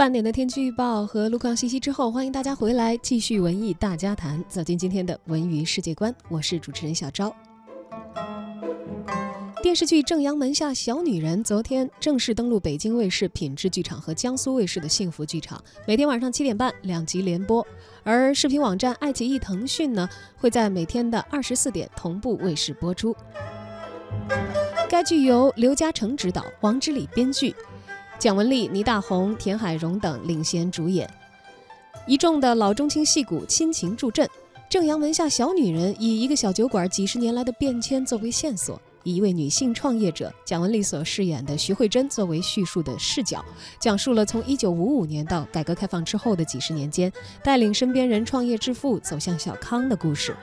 半点的天气预报和路况信息之后，欢迎大家回来继续文艺大家谈，走进今天的文娱世界观。我是主持人小昭。电视剧《正阳门下小女人》昨天正式登陆北京卫视品质剧场和江苏卫视的幸福剧场，每天晚上七点半两集连播。而视频网站爱奇艺、腾讯呢，会在每天的二十四点同步卫视播出。该剧由刘嘉诚执导，王之礼编剧，蒋雯丽、倪大红、田海蓉等领衔主演，一众的老中青戏骨亲情助阵。正阳门下小女人以一个小酒馆几十年来的变迁作为线索。以一位女性创业者蒋雯丽所饰演的徐慧珍作为叙述的视角，讲述了从1955年到改革开放之后的几十年间，带领身边人创业致富、走向小康的故事。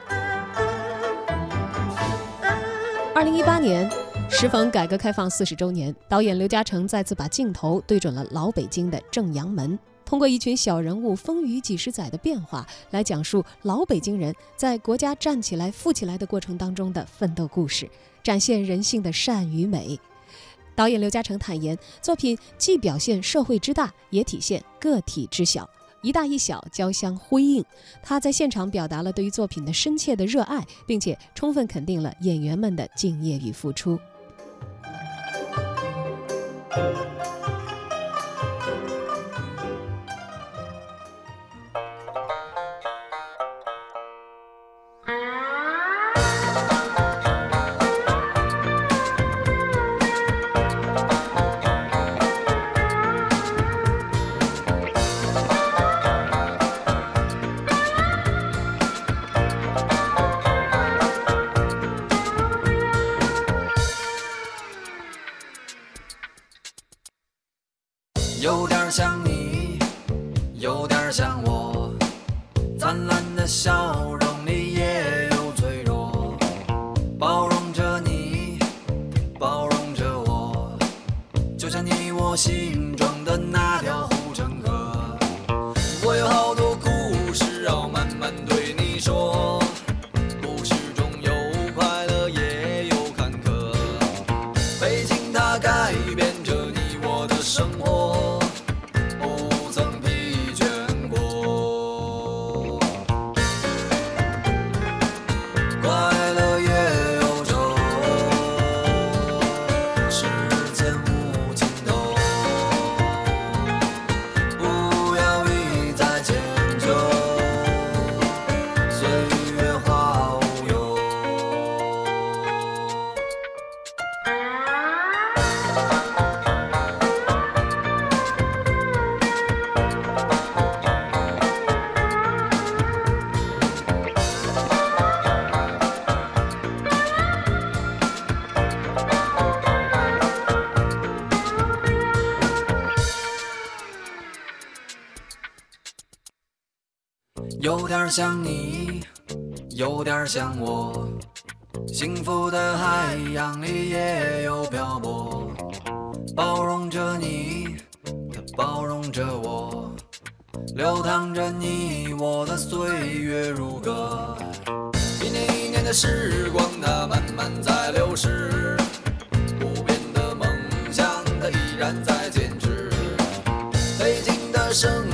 2018年，时逢改革开放四十周年，导演刘嘉诚再次把镜头对准了老北京的正阳门。通过一群小人物风雨几十载的变化，来讲述老北京人在国家站起来、富起来的过程当中的奋斗故事，展现人性的善与美。导演刘嘉诚坦言，作品既表现社会之大，也体现个体之小，一大一小交相辉映。他在现场表达了对于作品的深切的热爱，并且充分肯定了演员们的敬业与付出。有像你，有点像我，灿烂的笑容里也有脆弱，包容着你，包容着我，就像你我心中的那有点像你，有点像我，幸福的海洋里也有漂泊，包容着你，它包容着我，流淌着你我的岁月如歌。一年一年的时光，它慢慢在流逝，不变的梦想，它依然在坚持。北京的生